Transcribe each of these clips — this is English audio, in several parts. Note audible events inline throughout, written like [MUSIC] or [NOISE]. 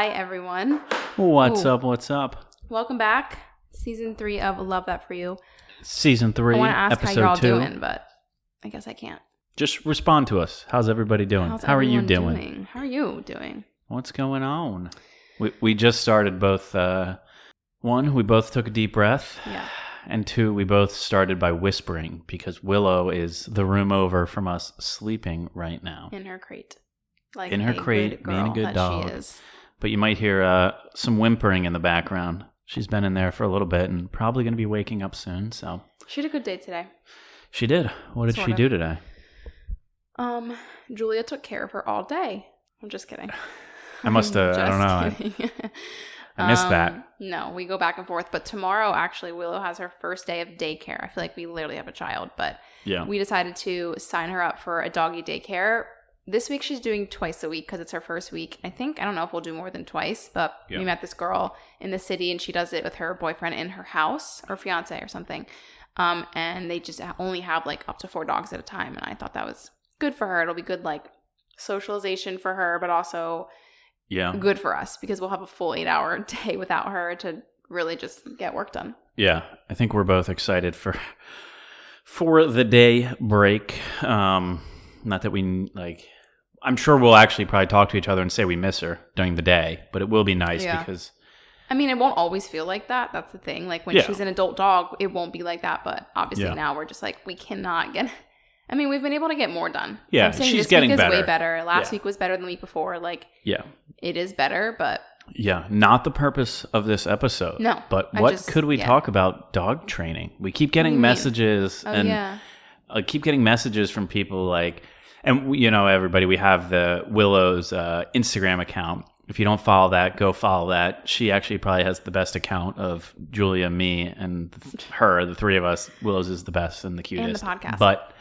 Hi, everyone. What's Ooh. up? What's up? Welcome back. Season three of Love That For You. Season three, I want to ask how you're all two. doing, but I guess I can't. Just respond to us. How's everybody doing? How's How are you everyone doing? How are you doing? What's going on? We we just started both. Uh, one, we both took a deep breath, Yeah. and two, we both started by whispering because Willow is the room over from us, sleeping right now. In her crate. Like In her crate, being a good dog. She is. But you might hear uh, some whimpering in the background. She's been in there for a little bit and probably going to be waking up soon. So She had a good day today. she did. What did Sort she of. do today? Um, Julia took care of her all day. I'm just kidding. I must have- I [LAUGHS] don't know. I- [LAUGHS] I missed that. Um, No, we go back and forth. But tomorrow, actually, Willow has her first day of daycare. I feel like we literally have a child, but Yeah. we decided to sign her up for a doggy daycare. This week she's doing twice a week because it's her first week. I think I don't know if we'll do more than twice, but Yeah. we met this girl in the city and she does it with her boyfriend in her house or fiance or something. Um, and they just only have like up to four dogs at a time, and I thought that was good for her. It'll be good like socialization for her, but also Yeah. good for us because we'll have a full eight hour [LAUGHS] day without her to really just get work done. Yeah, I think we're both excited for for the day break. Um, not that we like. I'm sure we'll actually probably talk to each other and say we miss her during the day, but it will be nice Yeah. because I mean, it won't always feel like that. That's the thing. Like when Yeah. she's an adult dog, it won't be like that. But obviously Yeah. now we're just like we cannot get. [LAUGHS] I mean, we've been able to get more done. Yeah, I'm saying she's this getting week is way better. better. Last week was better than the week before. Like yeah, it is better, but yeah, not the purpose of this episode. No, but what just- could we talk about dog training? We keep getting messages oh and yeah, I keep getting messages from people like, and you know, everybody, we have the Willow's uh, Instagram account. If you don't follow that, go follow that. She actually probably has the best account of Julia, me, and her. The three of us. Willow's is the best and the cutest. and the podcast. But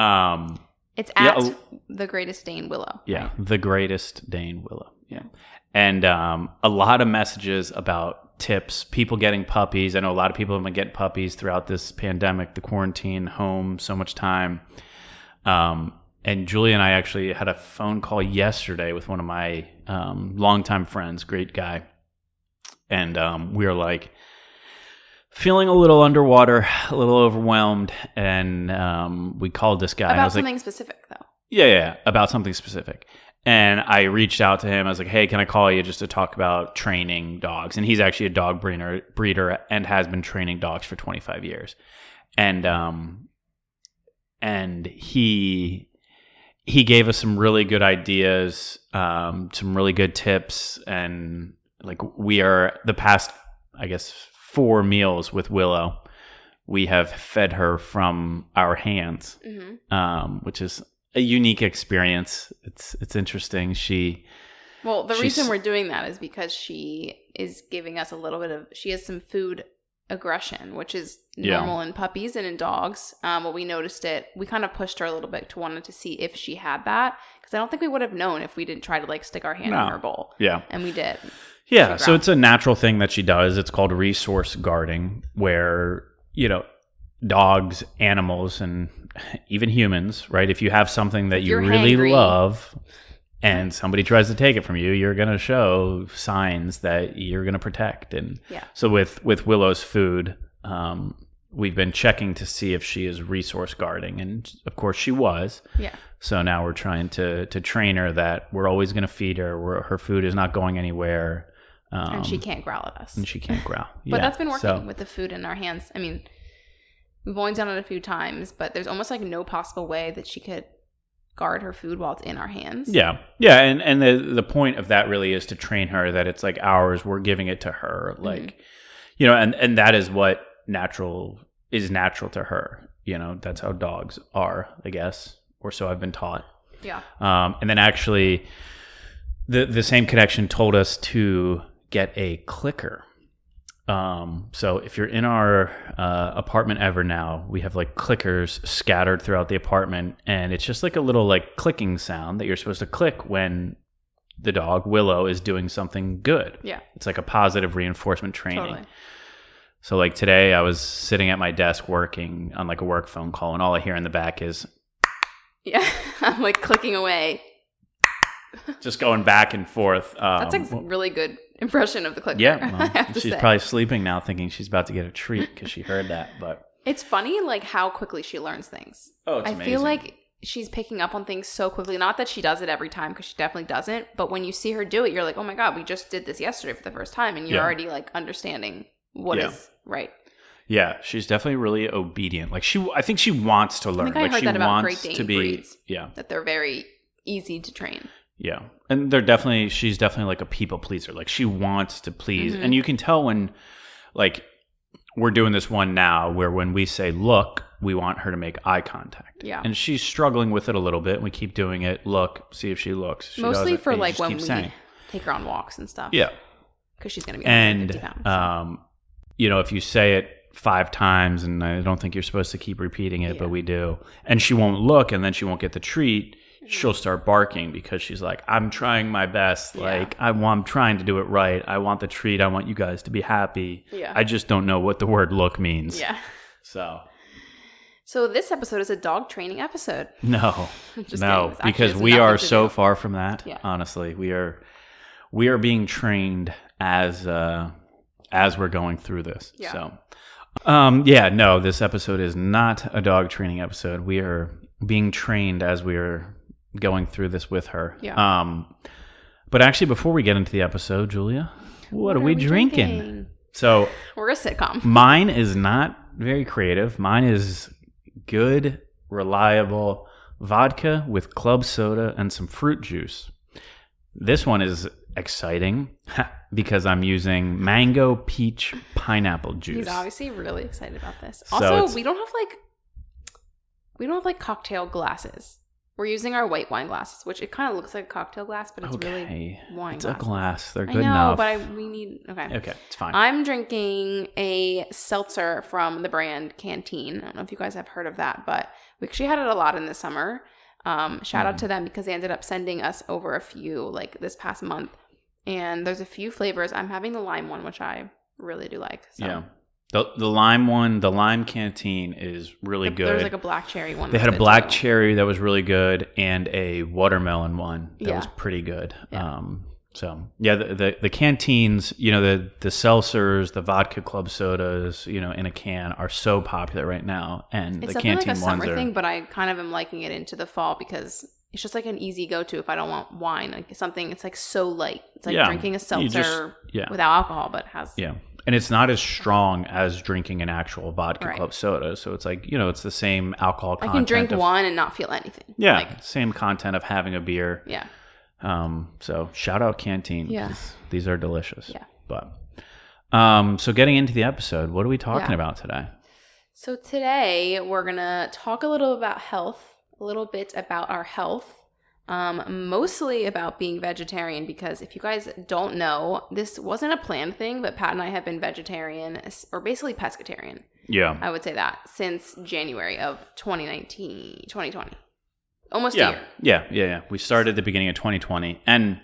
um, it's at oh. the greatest Dane Willow. yeah, the greatest Dane Willow. Yeah. And um, a lot of messages about tips, people getting puppies. I know a lot of people have been getting puppies throughout this pandemic, the quarantine, home, so much time. Um, and Julie and I actually had a phone call yesterday with one of my um, longtime friends, great guy. And um, we were like feeling a little underwater, a little overwhelmed. And um, we called this guy. About was like, something specific though. yeah, yeah, about something specific. And I reached out to him. I was like, "Hey, can I call you just to talk about training dogs?" And he's actually a dog breeder, breeder and has been training dogs for 25 years. And um, and he he gave us some really good ideas, um, some really good tips, and like we are the past, I guess, four meals with Willow. We have fed her from our hands hmm um, which is a unique experience. It's it's interesting. She Well, the reason we're doing that is because she is giving us a little bit of she has some food aggression, which is Yeah. normal in puppies and in dogs. Um, but we noticed it. We kind of pushed her a little bit to wanted to see if she had that because I don't think we would have known if we didn't try to like stick our hand No. in her bowl, yeah and we did. yeah. So it's a natural thing that she does. It's called resource guarding, where you know dogs, animals, and even humans, right? If you have something that If you really hangry. love. And somebody tries to take it from you, you're going to show signs that you're going to protect. And Yeah. So with with Willow's food, um, we've been checking to see if she is resource guarding, and of course she was. Yeah. So now we're trying to to train her that we're always going to feed her. We're, her food is not going anywhere, um, and she can't growl at us. and she can't growl. [LAUGHS] But Yeah, that's been working so- with the food in our hands. I mean, we've only done it a few times, but there's almost like no possible way that she could guard her food while it's in our hands. Yeah, yeah, and and the the point of that really is to train her that it's like ours. We're giving it to her, Mm-hmm. like you know, and and that is what natural is natural to her. You know, that's how dogs are, I guess, or so I've been taught. Yeah. Um, and then actually, the the same connection told us to get a clicker. Um, so if you're in our uh, apartment ever now, we have like clickers scattered throughout the apartment, and it's just like a little like clicking sound that you're supposed to click when the dog Willow is doing something good. Yeah. It's like a positive reinforcement training. Totally. So like today, I was sitting at my desk working on like a work phone call, and all I hear in the back is Yeah. [LAUGHS] I'm like clicking away. [LAUGHS] just going back and forth. Um, That's a really good impression of the clicker. yeah, [LAUGHS] well, she's say. probably sleeping now, thinking she's about to get a treat because she heard that. But It's funny, like how quickly she learns things. oh, it's I amazing. feel like she's picking up on things so quickly. Not that she does it every time, because she definitely doesn't. But when you see her do it, you're like, oh my god, we just did this yesterday for the first time, and you're Yeah. already like understanding what is Yeah. right. yeah, she's definitely really obedient. Like she, I think she wants to learn. I like heard she wants to be. breeds. Yeah, That they're very easy to train. Yeah. And they're definitely she's definitely like a people pleaser. Like she wants to please. Mhm. And you can tell when like we're doing this one now where when we say look, we want her to make eye contact. Yeah. And she's struggling with it a little bit. We keep doing it. Look, see if she looks. She Mostly for like when we saying. take her on walks and stuff. Yeah. because she's gonna be And 150 pounds. um you know, if you say it five times and I don't think you're supposed to keep repeating it, Yeah. but we do. And she won't look and then she won't get the treat. She'll start barking because she's like, I'm trying my best. Yeah. Like, I want, I'm trying to do it right. I want the treat. I want you guys to be happy. Yeah. I just don't know what the word look means. yeah. So, So this episode is a dog training episode. [LAUGHS] no, [LAUGHS] no, kidding. This actually because we are so far from that. Yeah. Honestly, we are, we are being trained as, uh, as we're going through this. Yeah. So, um, yeah, no, this episode is not a dog training episode. We are being trained as we are going through this with her. Yeah. Um, but actually, before we get into the episode, Julia, what, are, we, drinking? So [LAUGHS] We're a sitcom. mine is not very creative. Mine is good, reliable vodka with club soda and some fruit juice. This one is exciting [LAUGHS] because I'm using mango peach pineapple juice. He's obviously really excited about this. So Also, we don't have like we don't have like cocktail glasses. We're using our white wine glasses, which it kind of looks like a cocktail glass, but it's really okay, wine glass. it's glasses. a glass. They're I good know, enough. but I, we need okay. okay, it's fine. I'm drinking a seltzer from the brand Canteen. I don't know if you guys have heard of that, but we actually had it a lot in the summer. Um, shout Mm. out to them because they ended up sending us over a few like this past month. And there's a few flavors. I'm having the lime one, which I really do like. So. yeah, the the lime one, the lime canteen is really good. There was like a black cherry one. They had a black too. cherry that was really good and a watermelon one that Yeah. was pretty good. Yeah. Um, so yeah, the, the the canteens, you know, the the seltzers, the vodka club sodas, you know, in a can are so popular right now, and It's the canteen like a ones summer are thing, but I kind of am liking it into the fall because it's just like an easy go to if I don't want wine. Like something, it's like so light. It's like Yeah, drinking a seltzer just- yeah. without alcohol, but has yeah. And it's not as strong as drinking an actual vodka Right. club soda. So it's like, you know, it's the same alcohol content. I content. can drink of- one and not feel anything. Yeah. Like, same content of having a beer. yeah. Um, so shout out Canteen. Yeah. 'cause These are delicious. Yeah. But um, so getting into the episode, what are we talking Yeah. about today? So today we're gonna talk a little about health, a little bit about our health, um, mostly about being vegetarian. Because if you guys don't know, this wasn't a planned thing, but Pat and I have been vegetarian or basically pescatarian. Yeah. I would say that since January of 2019, 2020, almost a yeah. year. Yeah. Yeah. Yeah. We started at the beginning of 2020 and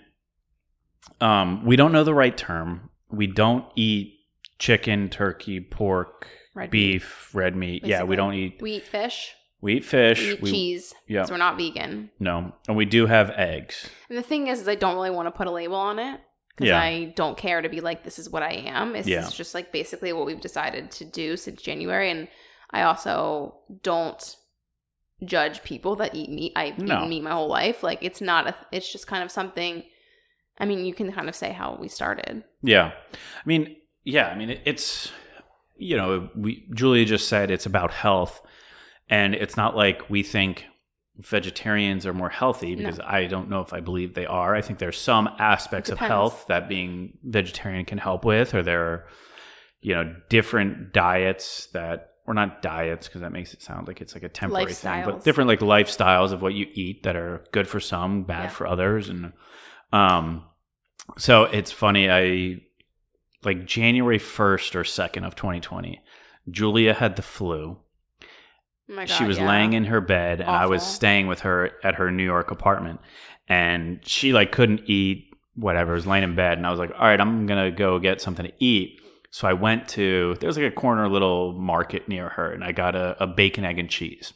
um, we don't know the right term. We don't eat chicken, turkey, pork, Red meat, beef, red meat. Yeah. We don't eat, We eat fish. We eat fish. We eat we, cheese. Yeah. So we're not vegan. No. And we do have eggs. And the thing is, is I don't really want to put a label on it because Yeah. I don't care to be like, this is what I am. It's Yeah. just like basically what we've decided to do since January. And I also don't judge people that eat meat. I've No. eaten meat my whole life. Like it's not a, it's just kind of something. I mean, you can kind of say how we started. Yeah. I mean, yeah, I mean, it, it's, you know, we, Julia just said it's about health. And it's not like we think vegetarians are more healthy because I don't know if I believe they are. I think there's some aspects of health that being vegetarian can help with, or there are, you know, different diets that, or not diets because that makes it sound like it's like a temporary thing, but different like lifestyles of what you eat that are good for some, bad Yeah. for others. And, um, so it's funny. I like January 1st or 2nd of 2020, Julia had the flu. Oh my God, she was yeah. laying in her bed and I was staying with her at her New York apartment and she like couldn't eat whatever, was laying in bed and I was like, "All right, I'm going to go get something to eat." So I went to there's like a corner little market near her and I got a, a bacon egg and cheese.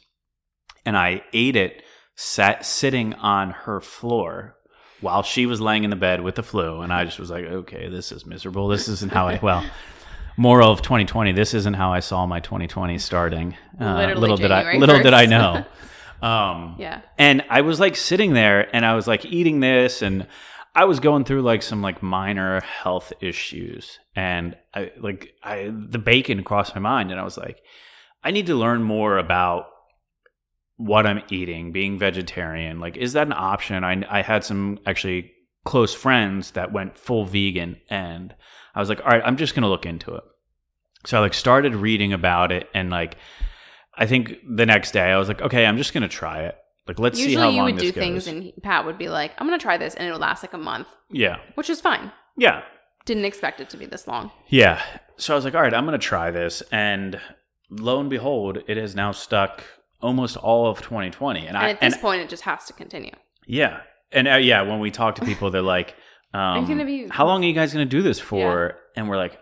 And I ate it sat sitting on her floor while she was laying in the bed with the flu, and I just was like, okay, this is miserable. This isn't how I well. Moral of 2020: This isn't how I saw my 2020 starting. Uh, little did I January little did I know. [LAUGHS] Um, Yeah. and I was like sitting there and I was like eating this and I was going through like some like minor health issues and I like I the bacon crossed my mind and I was like I need to learn more about what I'm eating, being vegetarian. Like is that an option? I I had some actually close friends that went full vegan and I was like, "All right, I'm just going to look into it." So I like started reading about it and like I think the next day I was like, okay, I'm just gonna try it. Like, let's see how long this goes. Usually you long would this do goes. things and Pat would be like, I'm going to try this and it'll last like a month, yeah, which is fine. yeah, Didn't expect it to be this long. yeah. So I was like, all right, I'm gonna try this, and lo and behold, it has now stuck almost all of 2020. And, And I at this point, it just has to continue. yeah, and uh, yeah, when we talk to people, they're like, um, gonna be- how long are you guys gonna do this for? And we're like,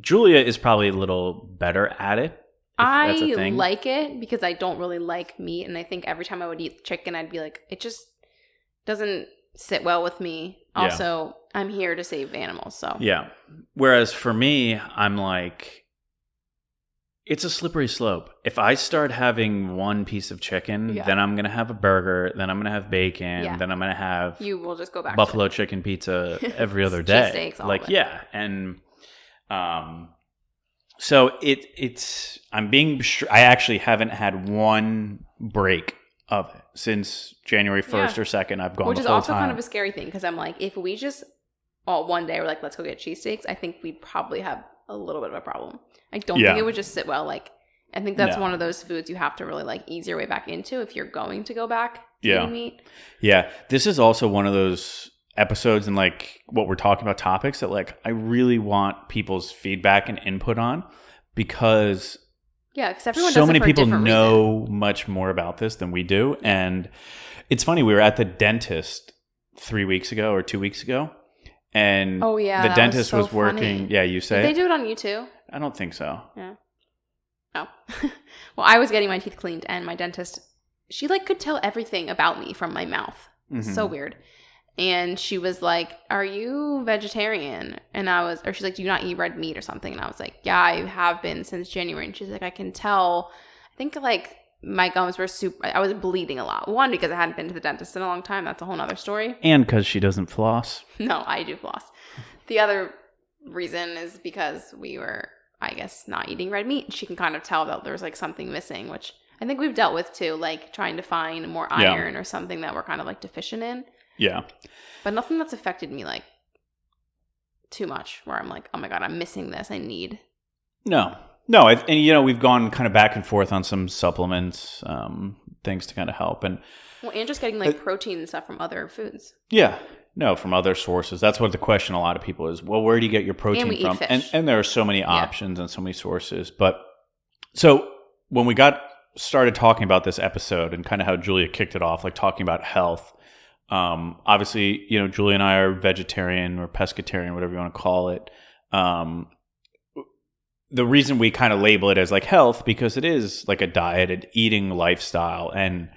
Julia is probably a little better at it. if that's a I like it because I don't really like meat, and I think every time I would eat chicken, I'd be like, it just doesn't sit well with me. Yeah. Also, I'm here to save animals, so Yeah. Whereas for me, I'm like, it's a slippery slope. If I start having one piece of chicken, Yeah. then I'm going to have a burger, then I'm going to have bacon, Yeah. then I'm going to have you will just go back. buffalo chicken pizza [LAUGHS] every other day. All like, yeah. And, um, so it it's I'm being I actually haven't had one break of it since January first Yeah. or second. I've gone which the is also time. kind of a scary thing because I'm like, if we just all one day we're like, let's go get cheesesteaks, I think we'd probably have a little bit of a problem. I don't Yeah. think it would just sit well. Like, I think that's No. one of those foods you have to really like ease your way back into if you're going to go back to Yeah. eating meat. Yeah, this is also one of those episodes and like what we're talking about topics that like I really want people's feedback and input on because Yeah, because everyone so many people different reason. know much more about this than we do and it's funny we were at the dentist 3 weeks ago or 2 weeks ago and Oh yeah, the dentist so was, working funny. yeah you Did say they do it on you too? I don't think so Yeah. Oh. [LAUGHS] well, I was getting my teeth cleaned and my dentist she like could tell everything about me from my mouth. So Mhm. weird. And she was like, "Are you vegetarian?" And I was or she's like, "Do you not eat red meat or something?" And I was like, "Yeah, I have been since January." And she's like, "I can tell. I think like my gums were super I was bleeding a lot. One because I hadn't been to the dentist in a long time. That's a whole nother story. and cuz she doesn't floss [LAUGHS] No, I do floss. The other reason is because we were, I guess, not eating red meat. She can kind of tell that there's like something missing, which I think we've dealt with too, like trying to find more Yeah. iron or something that we're kind of like deficient in. yeah But nothing that's affected me like too much where I'm like, oh my God, I'm missing this. I need. No, no, I, and you know we've gone kind of back and forth on some supplements, um, things to kind of help, and Well, and just getting like protein and stuff from other foods. yeah, no, from other sources. That's what the question a lot of people is. Well, where do you get your protein eat from? And and there are so many options and so many sources. But so when we got started talking about this episode and kind of how Julia kicked it off, like talking about health. Um, obviously, you know, Julia and I are vegetarian or pescatarian, whatever you want to call it. Um, the reason we kind of label it as like health because it is like a diet, an eating lifestyle, and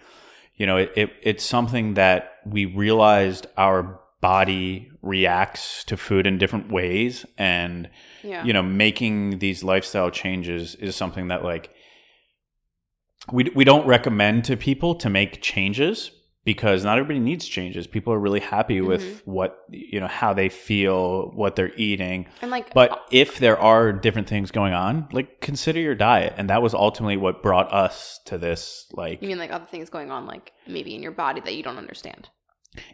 you know, it, it it's something that we realized our body reacts to food in different ways, and Yeah. you know, making these lifestyle changes is something that like we we don't recommend to people to make changes because not everybody needs changes. People are really happy with Mm-hmm. what you know how they feel, what they're eating. and like, But if there are different things going on, like consider your diet, and that was ultimately what brought us to this. Like, you mean like other things going on, like maybe in your body that you don't understand?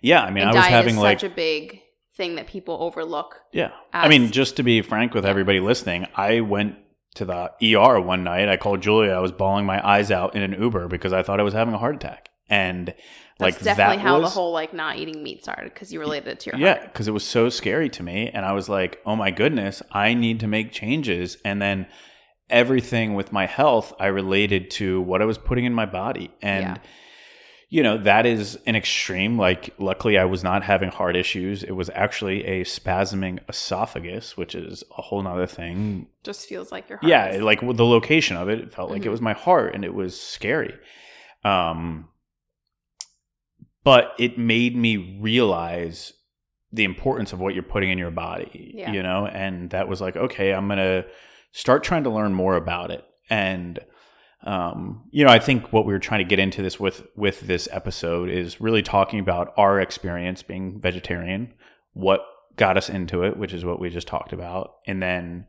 yeah, I mean, and I was diet having is like such a big thing that people overlook. Yeah. I mean, just to be frank with everybody listening, I went to the ER one night. I called Julia. I was bawling my eyes out in an Uber because I thought I was having a heart attack. And like That's definitely that how was, the whole like not eating meat started because you related it to your heart. yeah, because it was so scary to me. And I was like, oh my goodness, I need to make changes. And then everything with my health, I related to what I was putting in my body. And, Yeah. you know, that is an extreme. Like, luckily, I was not having heart issues. It was actually a spasming esophagus, which is a whole nother thing. Just feels like your heart. Yeah, is- like the location of it, it felt like it Mhm. was my heart and it was scary. Um, but it made me realize the importance of what you're putting in your body, Yeah. you know, and that was like, okay, I'm going to start trying to learn more about it. And, um, you know, I think what we were trying to get into this with, with this episode is really talking about our experience being vegetarian, what got us into it, which is what we just talked about. And then,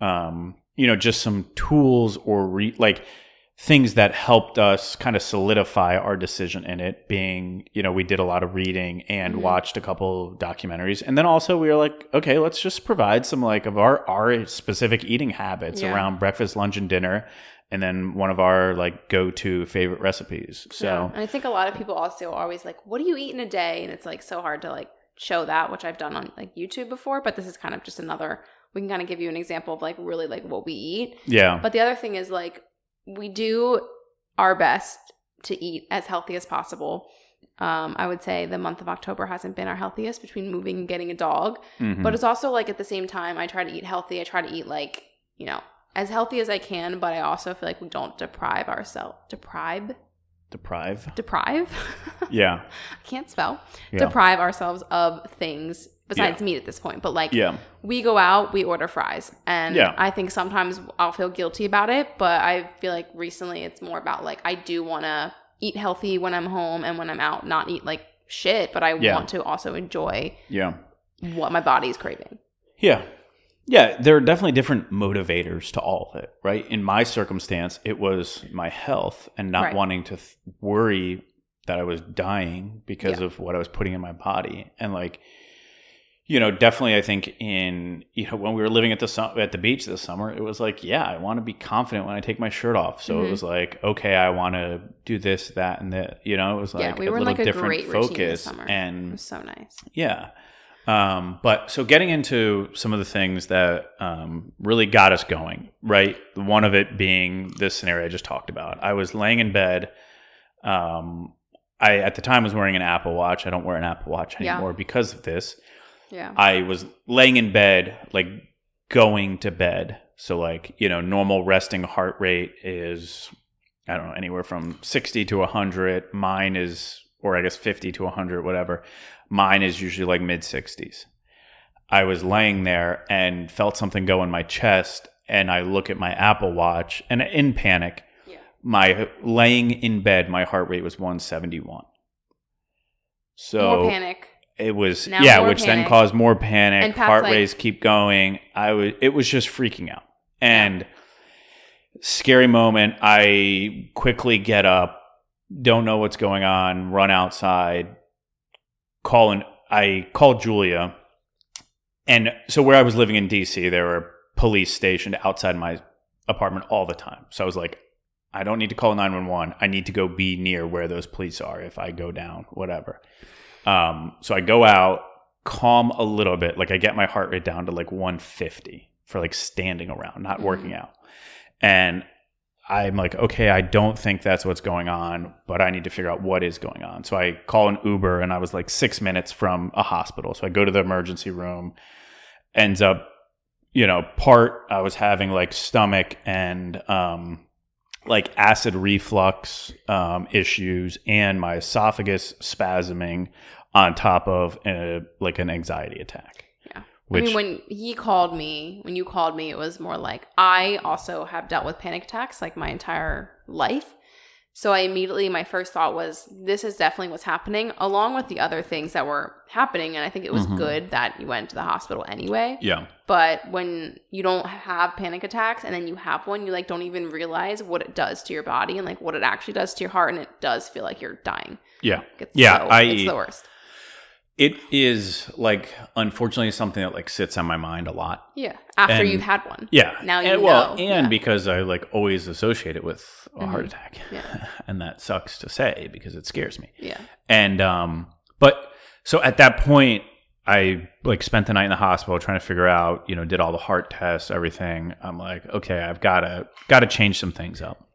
um, you know, just some tools or re- like things that helped us kind of solidify our decision in it being you know we did a lot of reading and Mhm. watched a couple documentaries and then also we were like okay let's just provide some like of our our specific eating habits Yeah. around breakfast lunch and dinner and then one of our like go-to favorite recipes Yeah. so and I think a lot of people also are always like, "What do you eat in a day?" And it's like so hard to like show that, which I've done on like YouTube before. But this is kind of just another. We can kind of give you an example of like really like what we eat. yeah But the other thing is like we do our best to eat as healthy as possible. Um, I would say the month of October hasn't been our healthiest between moving and getting a dog. Mhm. But it's also like at the same time, I try to eat healthy. I try to eat like, you know, as healthy as I can, but I also feel like we don't deprive ourselves. Deprive? deprive Deprive? yeah [LAUGHS] I can't spell. yeah Deprive ourselves of things besides meat at this point. But like, yeah we go out, we order fries. And Yeah. I think sometimes I'll feel guilty about it, but I feel like recently it's more about like I do want to eat healthy when I'm home and when I'm out, not eat like shit, but I Yeah. want to also enjoy yeah what my body is craving. Yeah. Yeah, there are definitely different motivators to all of it, right? In my circumstance, it was my health and not Right. wanting to th- worry that I was dying because Yeah. of what I was putting in my body. And like you know, definitely I think in you know when we were living at the at the beach this summer, it was like, yeah, I want to be confident when I take my shirt off. So Mhm. it was like, okay, I want to do this, that and that, you know, it was like Yeah, we a were little like, a different focus and It was so nice. yeah. Um, but so getting into some of the things that um, really got us going, right? One of it being this scenario I just talked about. I was laying in bed. Um, I at the time was wearing an Apple Watch. I don't wear an Apple Watch Yeah. anymore because of this. Yeah. I was laying in bed, like going to bed. So like you know, normal resting heart rate is I don't know anywhere from sixty to hundred. Mine is, or I guess fifty to hundred, whatever. Mine is usually like mid sixties. I was laying there and felt something go in my chest, and I look at my Apple Watch, and in panic, Yeah. my laying in bed, my heart rate was one seventy one. So More panic. It was Now yeah, which then caused more panic. And Pat's heart like- rates keep going. I was it was just freaking out. And scary moment. I quickly get up, don't know what's going on, run outside, call and I called Julia. And so where I was living in DC, there were police stationed outside my apartment all the time. So I was like, I don't need to call 911. I need to go be near where those police are if I go down, whatever. Um, so I go out, calm a little bit. Like I get my heart rate down to like 150 for like standing around, not working out. And I'm like, okay, I don't think that's what's going on, but I need to figure out what is going on. So I call an Uber and I was like six minutes from a hospital. So I go to the emergency room, ends up, you know, part I was having like stomach and, um, like acid reflux um, issues and my esophagus spasming on top of a, like an anxiety attack. Yeah. Which, I mean, when he called me, when you called me, it was more like I also have dealt with panic attacks like my entire life. So I immediately, my first thought was, this is definitely what's happening, along with the other things that were happening. And I think it was Mhm. good that you went to the hospital anyway. yeah, But when you don't have panic attacks and then you have one, you like don't even realize what it does to your body and like what it actually does to your heart. And it does feel like you're dying. yeah. Yeah, so- I- it's the worst. It is like, unfortunately, something that like sits on my mind a lot. Yeah. After And- you've had one. Yeah. Now you and, well, know. and Yeah. because I like always associate it with a heart Mhm. attack. Yeah. [LAUGHS] and that sucks to say because it scares me. Yeah. And um but so at that point I like spent the night in the hospital trying to figure out, you know, did all the heart tests, everything. I'm like, okay, I've got to got to change some things up.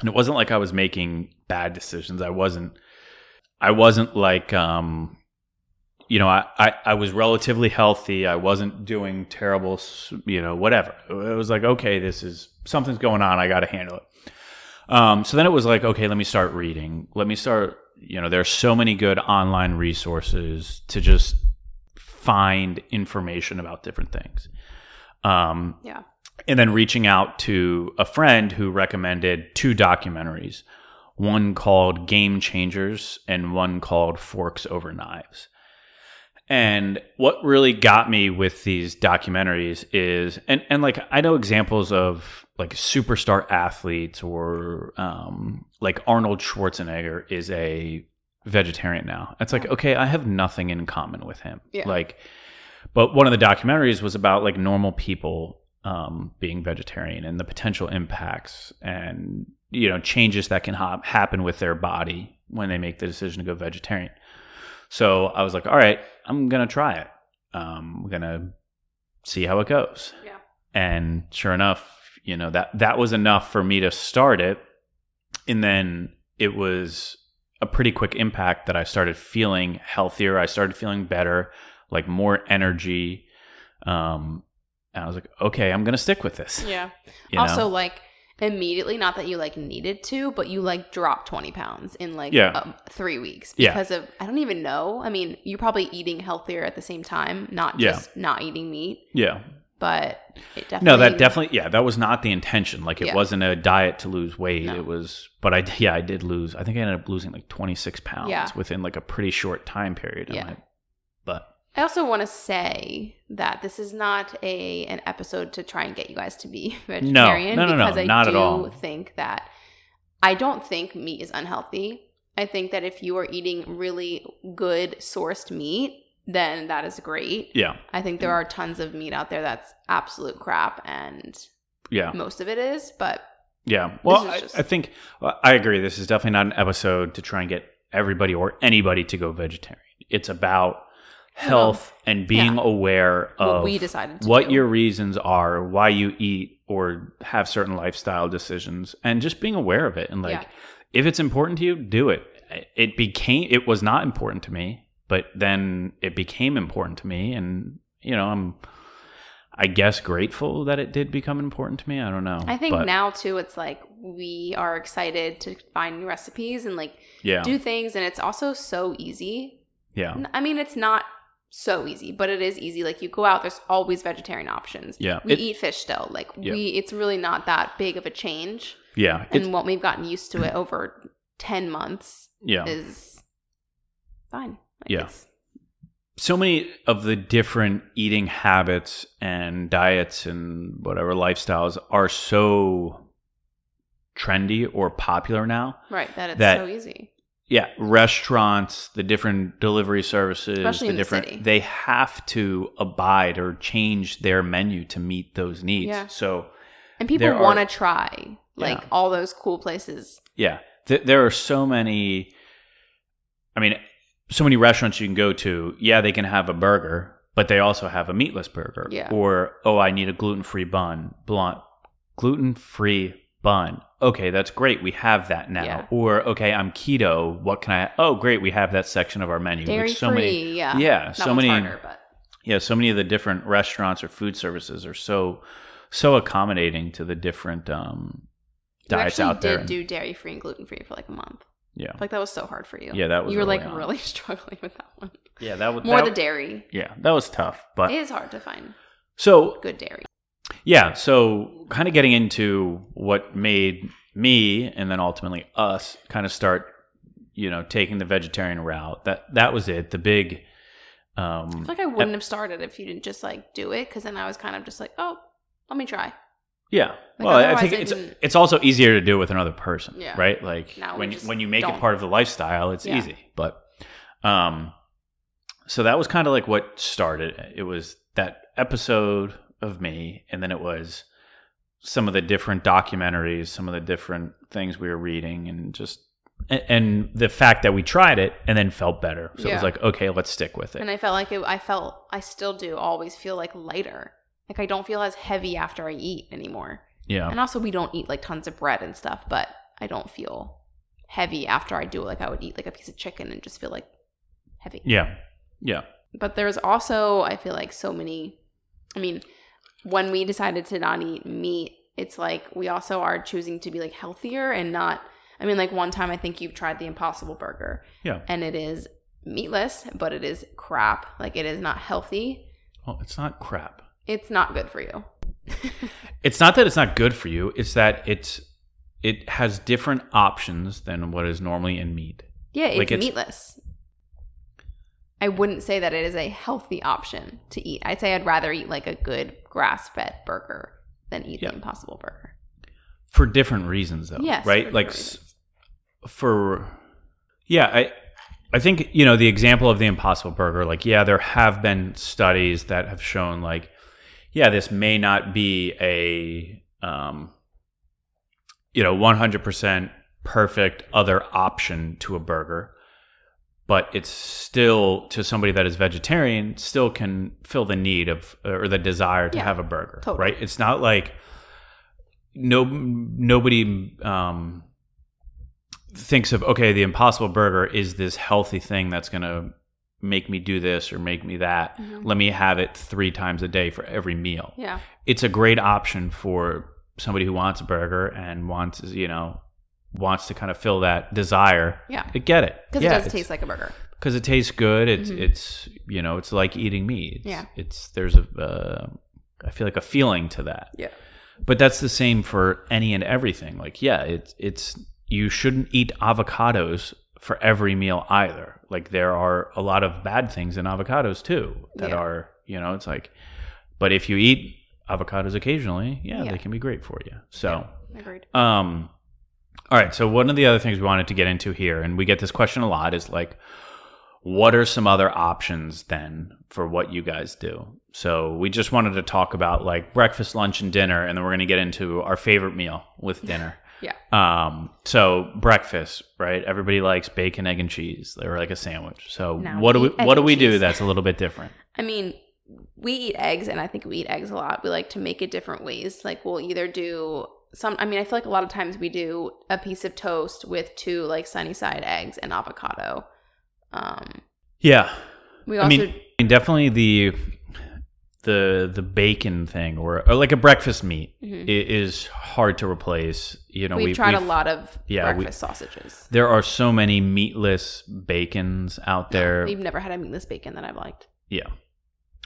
And it wasn't like I was making bad decisions. I wasn't I wasn't like um you know, I, I, I was relatively healthy. I wasn't doing terrible, you know, whatever. It was like, okay, this is something's going on. I got to handle it. Um, so then it was like, okay, let me start reading. Let me start you know, there's so many good online resources to just find information about different things. Um, Yeah. and then reaching out to a friend who recommended two documentaries one called Game Changers and one called Forks Over Knives. And what really got me with these documentaries is, and, and like I know examples of like superstar athletes or um, like Arnold Schwarzenegger is a vegetarian now. It's like, okay, I have nothing in common with him. Yeah. Like, but one of the documentaries was about like normal people um, being vegetarian and the potential impacts and you know changes that can ha- happen with their body when they make the decision to go vegetarian. So I was like, all right, I'm gonna try it. Um, I'm gonna see how it goes. Yeah. And sure enough, you know that that was enough for me to start it, and then it was a pretty quick impact that I started feeling healthier. I started feeling better, like more energy. Um, and I was like, okay, I'm gonna stick with this. Yeah. you also, know? like immediately, not that you like needed to, but you like dropped twenty pounds in like Yeah. um, three weeks Yeah. because of I don't even know. I mean, you're probably eating healthier at the same time, not Yeah. just not eating meat, yeah, but it definitely no, that definitely, yeah, that was not the intention. Like, it Yeah. wasn't a diet to lose weight. No. It was, but I, yeah, I did lose. I think I ended up losing like 26 pounds Yeah. within like a pretty short time period. I'm Yeah. like, I also want to say that this is not a an episode to try and get you guys to be [LAUGHS] vegetarian no, no, no, because I not at do all. think that I don't think meat is unhealthy. I think that if you are eating really good sourced meat, then that is great. yeah, I think there are tons of meat out there that's absolute crap and yeah, most of it is, but yeah. Well, is I, just- I think I agree. This is definitely not an episode to try and get everybody or anybody to go vegetarian. It's about health and being yeah. aware what of we decided what do. your reasons are, why you eat or have certain lifestyle decisions, and just being aware of it. And like, Yeah. if it's important to you, do it. It became, it was not important to me, but then it became important to me. And, you know, I'm, I guess, grateful that it did become important to me. I don't know. I think But, now too it's like we are excited to find new recipes and like yeah. do things and it's also so easy yeah. I mean, it's not so easy, but it is easy. Like you go out, there's always vegetarian options. Yeah. We It- eat fish still. Like Yeah. we, it's really not that big of a change. Yeah. And what we've gotten used to it over ten months yeah. is fine. Like, Yeah. so many of the different eating habits and diets and whatever lifestyles are so trendy or popular now. right. That it's That- so easy. Yeah, restaurants, the different delivery services, Especially the the different city. they have to abide or change their menu to meet those needs. Yeah. So, And people want to try like Yeah. all those cool places. yeah, th- there are so many I mean, so many restaurants you can go to. Yeah, they can have a burger, but they also have a meatless burger. Yeah. Or oh, I need a gluten-free bun. Blunt gluten-free bun. Okay, that's great. We have that now. Yeah. Or okay, I'm keto. What can I? Oh, great. We have that section of our menu. Dairy so free. many. yeah. Yeah, That so many. harder, but Yeah, so many of the different restaurants or food services are so so accommodating to the different um, diets out there. did do dairy free and gluten free for like a month. yeah, Like that was so hard for you. Yeah, that was You were like on. really [LAUGHS] struggling with that one. yeah, that was More that, the dairy. Yeah, that was tough. But It is hard to find so good dairy. Yeah, so kind of getting into what made me and then ultimately us kind of start, you know, taking the vegetarian route. That that was it. The big. Um, I feel like I wouldn't have started if you didn't just like do it because then I was kind of just like, oh, let me try. Yeah. Like, well, I think it's it's also easier to do it with another person, Yeah. right? Like Now when you, when you make don't. it part of the lifestyle, it's Yeah. easy. But um so that was kind of like what started. It was that episode of me and then it was some of the different documentaries, some of the different things we were reading and just and, the fact that we tried it and then felt better. So it was like, okay, let's stick with it. And I felt like it, I felt, I still do always feel like lighter. Like I don't feel as heavy after I eat anymore. yeah. And also, we don't eat like tons of bread and stuff, but I don't feel heavy after I do. Like I would eat like a piece of chicken and just feel like heavy. Yeah. Yeah. But there's also, I feel like so many, I mean, when we decided to not eat meat, it's like we also are choosing to be like healthier and not, I mean, like one time I think you've tried the Impossible Burger, Yeah. and it is meatless, but it is crap. Like it is not healthy. Well, it's not crap. It's not good for you. [LAUGHS] It's not that it's not good for you. It's that it's it has different options than what is normally in meat. Yeah, it's, Like, it's- meatless. I wouldn't say that it is a healthy option to eat. I'd say I'd rather eat like a good grass fed burger than eat Yeah. the Impossible Burger. For different reasons though. Yes, Right? for like s- for yeah i i think you know the example of the impossible burger like yeah there have been studies that have shown like yeah this may not be a um you know 100% perfect other option to a burger but it's still to somebody that is vegetarian still can fill the need of or the desire to Yeah, have a burger totally. right it's not like no nobody um thinks of okay the impossible burger is this healthy thing that's going to make me do this or make me that Mhm. let me have it 3 times a day for every meal Yeah. it's a great option for somebody who wants a burger and wants you know wants to kind of fill that desire Yeah. get it Because Yeah, it does taste like a burger. because it tastes good. It's Mhm. it's you know it's like eating meat. It's, Yeah. it's there's a uh, I feel like a feeling to that. Yeah. But that's the same for any and everything. Like yeah, it's it's you shouldn't eat avocados for every meal either. Like there are a lot of bad things in avocados too that Yeah. are you know it's like, but if you eat avocados occasionally, yeah, Yeah. they can be great for you. So. Agreed. Um, all right. So one of the other things we wanted to get into here, and we get this question a lot, is like, what are some other options then for what you guys do? So we just wanted to talk about like breakfast, lunch, and dinner, and then we're going to get into our favorite meal with [LAUGHS] dinner. Yeah. Um, so breakfast, right? Everybody likes bacon, egg, and cheese. They're like a sandwich. So Now what do we eat egg what do and we do cheese. that's a little bit different? [LAUGHS] I mean, we eat eggs, and I think we eat eggs a lot. We like to make it different ways. Like we'll either do some. I mean, I feel like a lot of times we do a piece of toast with two like sunny side eggs and avocado. Um, Yeah. we I also mean, definitely the the the bacon thing or, or like a breakfast meat Mhm. i- is hard to replace. You know, we've we- tried a we've- lot of yeah, we- breakfast sausages. There are so many meatless bacons out there. We've never had a meatless bacon that I've liked. yeah,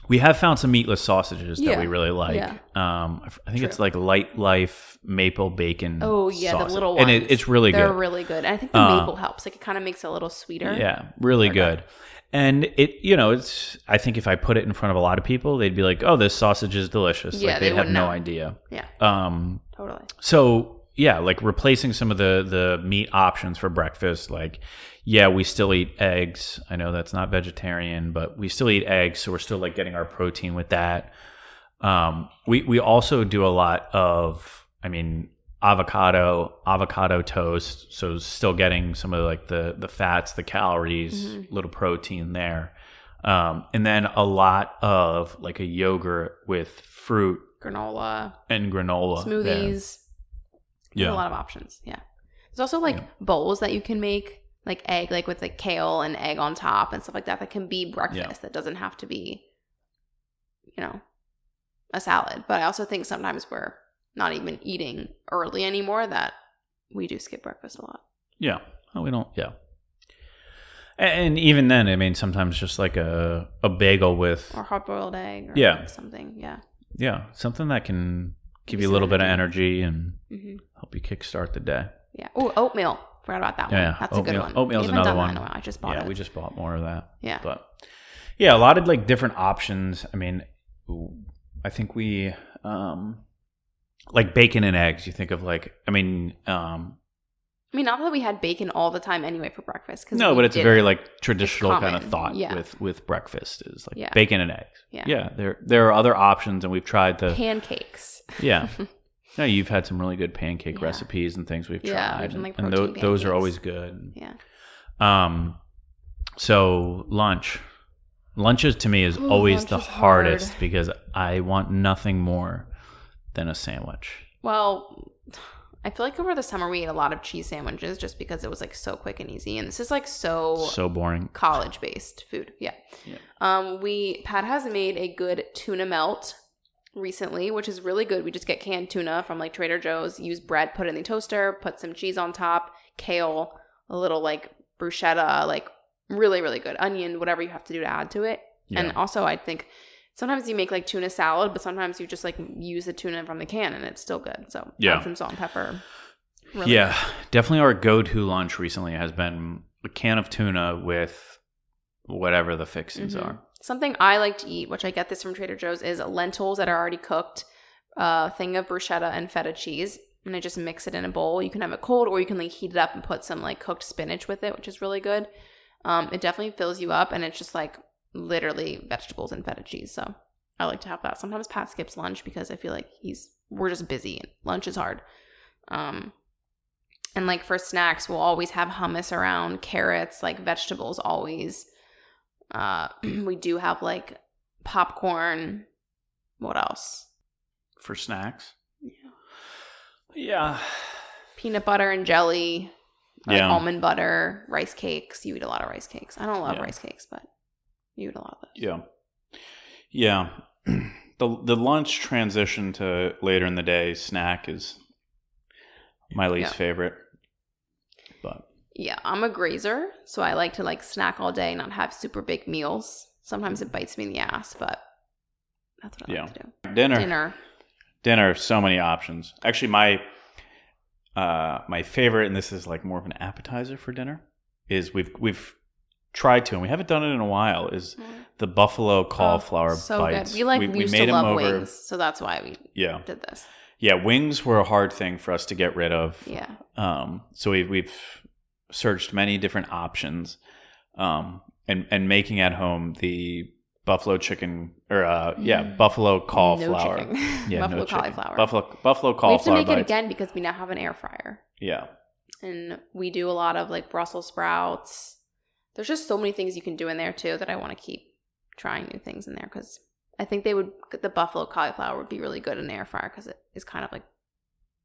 we have found some meatless sausages that Yeah, we really like. yeah. Um, I f- I think it's like Lightlife maple bacon. Oh yeah, sausage. the little ones. and it, it's really good. They're good. really good. And I think the Uh, maple helps. Like it kind of makes it a little sweeter. Yeah, really good. And it, you know, it's. I think if I put it in front of a lot of people, they'd be like, "Oh, this sausage is delicious." Yeah, like they they'd have wouldn't no know. idea. Yeah, Um, totally. so yeah, like replacing some of the the meat options for breakfast. Like, yeah, we still eat eggs. I know that's not vegetarian, but we still eat eggs, so we're still like getting our protein with that. Um, we we also do a lot of, I mean, avocado avocado toast. So still getting some of like the the fats, the calories, Mhm. little protein there. Um, and then a lot of like a yogurt with fruit Granola, and granola. smoothies. There's Yeah. a lot of options. Yeah. There's also like Yeah. bowls that you can make, like egg, like with like kale and egg on top and stuff like that. That can be breakfast. That doesn't have to be, you know, a salad. But I also think sometimes we're not even eating early anymore. That we do skip breakfast a lot. Yeah. Oh, we don't. Yeah. And even then, I mean, sometimes just like a a bagel with Or hard boiled egg. Or Yeah. like something. Yeah. yeah something that can give you a little bit of energy. and hmm help you kickstart the day. Yeah. Oh, oatmeal. Forgot about that one. Yeah, That's a good oatmeal- one. oatmeal's another one. in a while. I just bought yeah, it. we just bought more of that. yeah. But yeah, a lot of like different options. I mean, I think we um like bacon and eggs. You think of like, I mean, um I mean, not that we had bacon all the time anyway for breakfast. 'cause no, but it's a very like traditional kind of thought yeah. with with breakfast is like Yeah. bacon and eggs. Yeah. yeah. There there are other options, and we've tried the pancakes. Yeah. [LAUGHS] No, you've had some really good pancake Yeah. recipes and things we've Yeah, tried. done, and like, and tho- those are always good. Yeah. Um so lunch. lunches to me is Ooh, always the is hard. hardest because I want nothing more than a sandwich. Well, I feel like over the summer we ate a lot of cheese sandwiches just because it was like so quick and easy, and this is like so, So boring. college based food. Yeah. Yeah. Um, we Pat has made a good tuna melt recently, which is really good. We just get canned tuna from like Trader Joe's, use bread, put it in the toaster, put some cheese on top, kale, a little like bruschetta, like really, really good. Onion, whatever you have to do to add to it. And also, I think sometimes you make like tuna salad, but sometimes you just like use the tuna from the can and it's still good. So Yeah. some salt and pepper. Really yeah, definitely our go-to lunch recently has been a can of tuna with whatever the fixings Mhm. are. Something I like to eat, which I get this from Trader Joe's, is lentils that are already cooked, a thing of bruschetta and feta cheese, and I just mix it in a bowl. You can have it cold, or you can like heat it up and put some like cooked spinach with it, which is really good. Um, it definitely fills you up, and it's just like literally vegetables and feta cheese. So I like to have that. Sometimes Pat skips lunch because I feel like he's we're just busy and lunch is hard. Um, and like for snacks, we'll always have hummus around, carrots, like vegetables always. Uh, [CLEARS THROAT] we do have like popcorn. What else? For snacks? Yeah. Peanut butter and jelly, like Yeah. almond butter, rice cakes. You eat a lot of rice cakes. I don't love Yeah. rice cakes, but you eat a lot of. Yeah. Yeah. [CLEARS THROAT] the the lunch transition to later in the day snack is my least Yeah. favorite. But Yeah, I'm a grazer, so I like to like snack all day, not have super big meals. Sometimes it bites me in the ass, but that's what I Yeah. like to do. dinner, Dinner. dinner, so many options. Actually, my uh my favorite, and this is like more of an appetizer for dinner, is we've we've tried to, and we haven't done it in a while. Is the buffalo cauliflower Oh, so bites? good. We like we, used made to love wings, so that's why we Yeah, did this. yeah. Wings were a hard thing for us to get rid of. Yeah. Um, so we, we've searched many different options, um, and and making at home the buffalo chicken or uh, yeah Mm. buffalo No cauliflower. chicken. [LAUGHS] Yeah, Buffalo no cauliflower. Buffalo buffalo cauliflower we have to cauliflower. make it again because we now have an air fryer. Yeah, And we do a lot of like Brussels sprouts. There's just so many things you can do in there too that I want to keep trying new things in there because I think they would the buffalo cauliflower would be really good in the air fryer because it is kind of like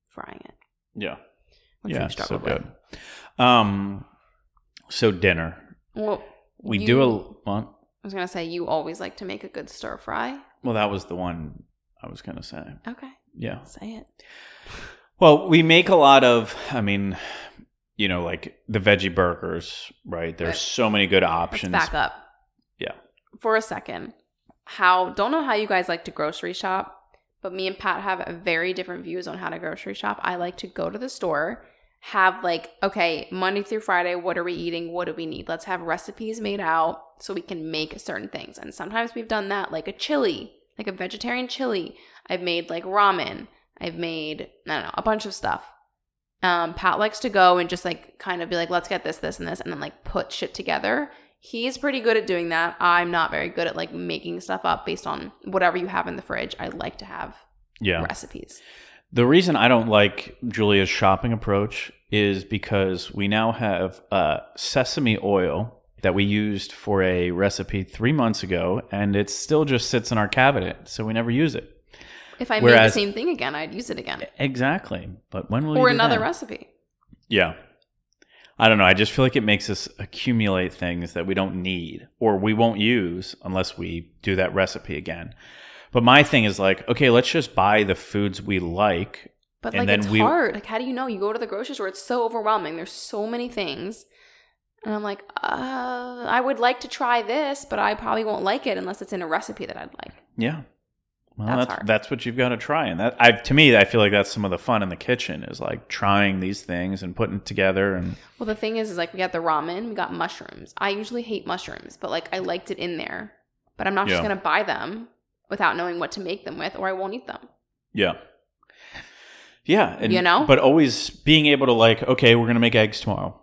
frying it. yeah, Which yeah. So struggled good. Um, so dinner. Well, we you- do a well, I was gonna say you always like to make a good stir fry. well. That was the one I was gonna say. Okay, Yeah. say it. Well, we make a lot of. I mean. You know, like the veggie burgers, right? There's Right. so many good options. Let's back up. Yeah. For a second. How don't know how you guys like to grocery shop, but me and Pat have very different views on how to grocery shop. I like to go to the store, have like, okay, Monday through Friday, what are we eating? What do we need? Let's have recipes made out so we can make certain things. And sometimes we've done that, like a chili, like a vegetarian chili. I've made like ramen. I've made, I don't know, a bunch of stuff. Um, Pat likes to go and just like kind of be like, let's get this, this, and this, and then like put shit together. He's pretty good at doing that. I'm not very good at like making stuff up based on whatever you have in the fridge. I like to have Yeah. recipes. The reason I don't like Julia's shopping approach is because we now have uh, sesame oil that we used for a recipe three months ago, and it still just sits in our cabinet, so we never use it. If I Whereas- made the same thing again, I'd use it again. Exactly. But when will you Or another that? recipe. Yeah. I don't know. I just feel like it makes us accumulate things that we don't need or we won't use unless we do that recipe again. But my thing is like, okay, let's just buy the foods we like. But And like then it's we- hard. Like how do you know? You go to the grocery store, it's so overwhelming. There's so many things. And I'm like, uh, I would like to try this, but I probably won't like it unless it's in a recipe that I'd like. Yeah. Well, That's that's hard. that's, what you've got to try, and that I to me, I feel like that's some of the fun in the kitchen is like trying these things and putting it together. And Well, the thing is, is like we got the ramen, we got mushrooms. I usually hate mushrooms, but like I liked it in there. But I'm not just gonna buy them without knowing what to make them with, or I won't eat them. yeah, yeah, and, You know? but always being able to like, okay, we're gonna make eggs tomorrow.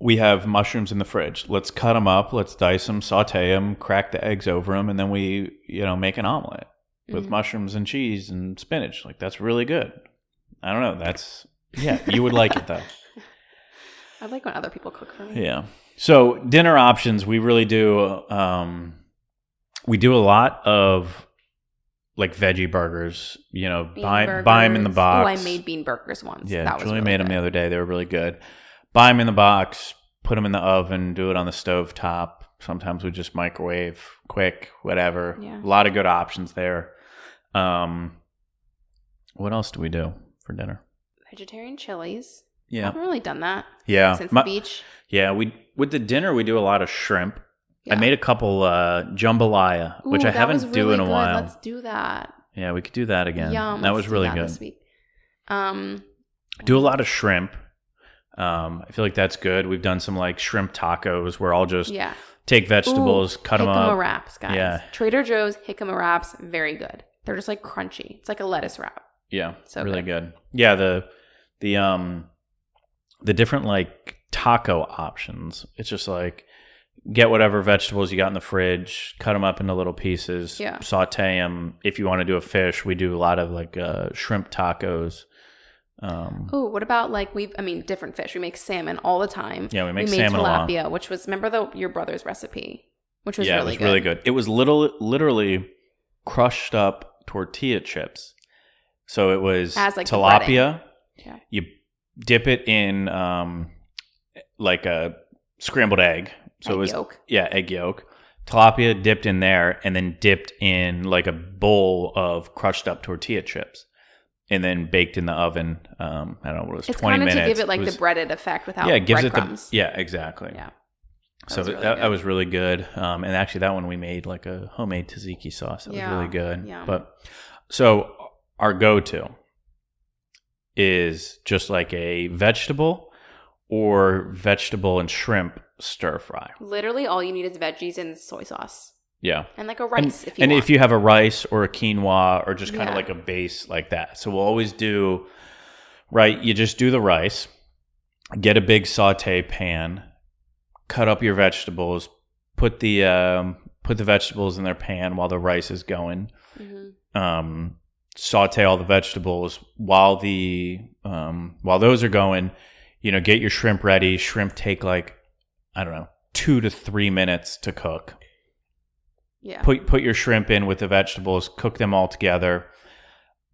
We have mushrooms in the fridge. Let's cut them up. Let's dice them, saute them, crack the eggs over them, and then we, you know, make an omelet with Mhm. mushrooms and cheese and spinach. Like that's really good. I don't know. That's yeah, you would like it though. [LAUGHS] I like when other people cook for me. Yeah. So dinner options, we really do. Um, we do a lot of like veggie burgers. You know, Bean buy buy them in the burgers. box. Oh, I made bean burgers once. Yeah, that was Julie really made them the other day. They were really good. Buy them in the box. Put them in the oven. Do it on the stove top. Sometimes we just microwave quick, whatever. Yeah. A lot of good options there. Um, what else do we do for dinner? Vegetarian chilies. Yeah, I haven't really done that yeah. since My- the beach. yeah, we with the dinner we do a lot of shrimp. I made a couple uh, jambalaya, which I haven't do in a good. while. Let's do that. Yeah, we could do that again. Yum. that was really that good. Um, Do a lot of shrimp. Um, I feel like that's good. We've done some like shrimp tacos where I'll just yeah. take vegetables, Ooh, cut them jicama up. wraps, guys. Yeah. Trader Joe's jicama wraps, very good. They're just like crunchy. It's like a lettuce wrap. Yeah, So really good. Yeah, the the um the different like taco options. It's just like get whatever vegetables you got in the fridge, cut them up into little pieces, Yeah. saute them. If you want to do a fish, we do a lot of like uh, shrimp tacos. Um, Oh, what about like we? I mean, different fish. We make salmon all the time. yeah, we make we made salmon lot. tilapia, which was remember the your brother's recipe, which was yeah, really it was good. really good. It was little, literally crushed up tortilla chips. So it was As, like, the tilapia. Yeah. You dip it in um, like a scrambled egg. So Egg it was yolk. yeah, egg yolk. Tilapia dipped in there, and then dipped in like a bowl of crushed up tortilla chips, and then baked in the oven. Um, I don't know what it was, It's twenty kind of minutes. to give it like was- the breaded effect without yeah, it gives it the yeah, exactly. yeah. So was that, really that, that was really good. Um, and actually, that one we made like a homemade tzatziki sauce. That Yeah, was really good. yeah. But so our go-to is just like a vegetable or vegetable and shrimp stir fry. Literally, all you need is veggies and soy sauce Yeah. and like a And, rice. if you and if you have a rice or a quinoa or just kind of like a base like that. So we'll always do, right? You just do the rice, get a big saute pan, cut up your vegetables, put the um, put the vegetables in their pan while the rice is going. Mhm. Um, saute all the vegetables while the um, while those are going. You know, get your shrimp ready. Shrimp take like I don't know two to three minutes to cook yeah, put put your shrimp in with the vegetables, cook them all together.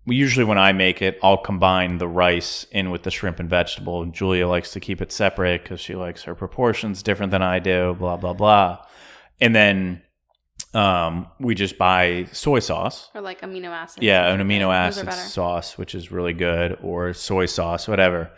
Usually, when I make it, I'll combine the rice in with the shrimp and vegetable. Julia likes to keep it separate because she likes her proportions different than I do. Blah blah blah. And then um, we just buy soy sauce. or like amino acids. Yeah, an amino. Acid sauce, which is really good, or soy sauce, whatever.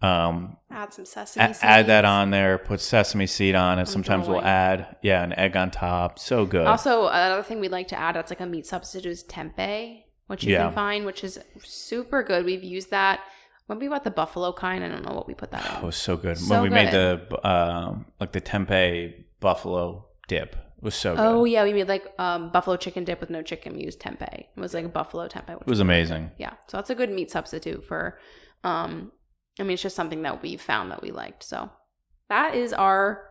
Um, Add some sesame. a- add that on there. Put sesame seed on it. Sometimes we'll add yeah an egg on top. So good. Also, another thing we'd like to add that's like a meat substitute is tempeh, which you Yeah. can find, which is super good. We've used that when we bought the buffalo kind. I don't know what we put that Oh, it was so good So when we made the um, like the tempeh buffalo dip. It was so good. Oh yeah, we made like um, buffalo chicken dip with no chicken. We used tempeh. It was like a buffalo tempeh. Which it was amazing. yeah, so that's a good meat substitute for. Um, I mean, it's just something that we found that we liked. So that is our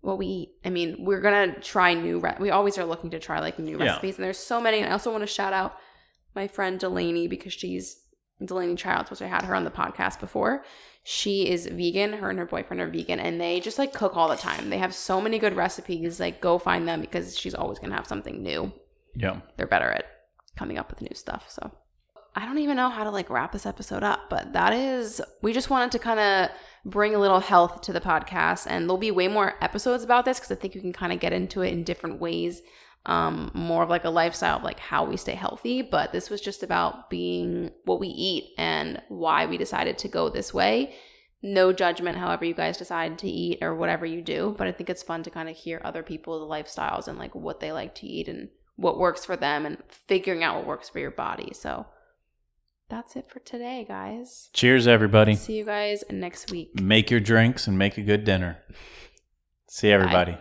what we eat. I mean, we're gonna try new. Re- we always are looking to try like new Yeah. recipes, and there's so many. And I also want to shout out my friend Delaney because she's Delaney Childs, which I had her on the podcast before. She is vegan. Her and her boyfriend are vegan, and they just like cook all the time. They have so many good recipes. Like, go find them because she's always gonna have something new Yeah. they're better at coming up with new stuff. So I don't even know how to like wrap this episode up, but that is we just wanted to kind of bring a little health to the podcast and there'll be way more episodes about this because I think you can kind of get into it in different ways. Um, more of like a lifestyle of like how we stay healthy, but this was just about being what we eat and why we decided to go this way. No judgment, however you guys decide to eat or whatever you do, but I think it's fun to kind of hear other people's lifestyles and like what they like to eat and what works for them and figuring out what works for your body. So that's it for today, guys. Cheers, everybody. See you guys next week. Make your drinks and make a good dinner. See everybody.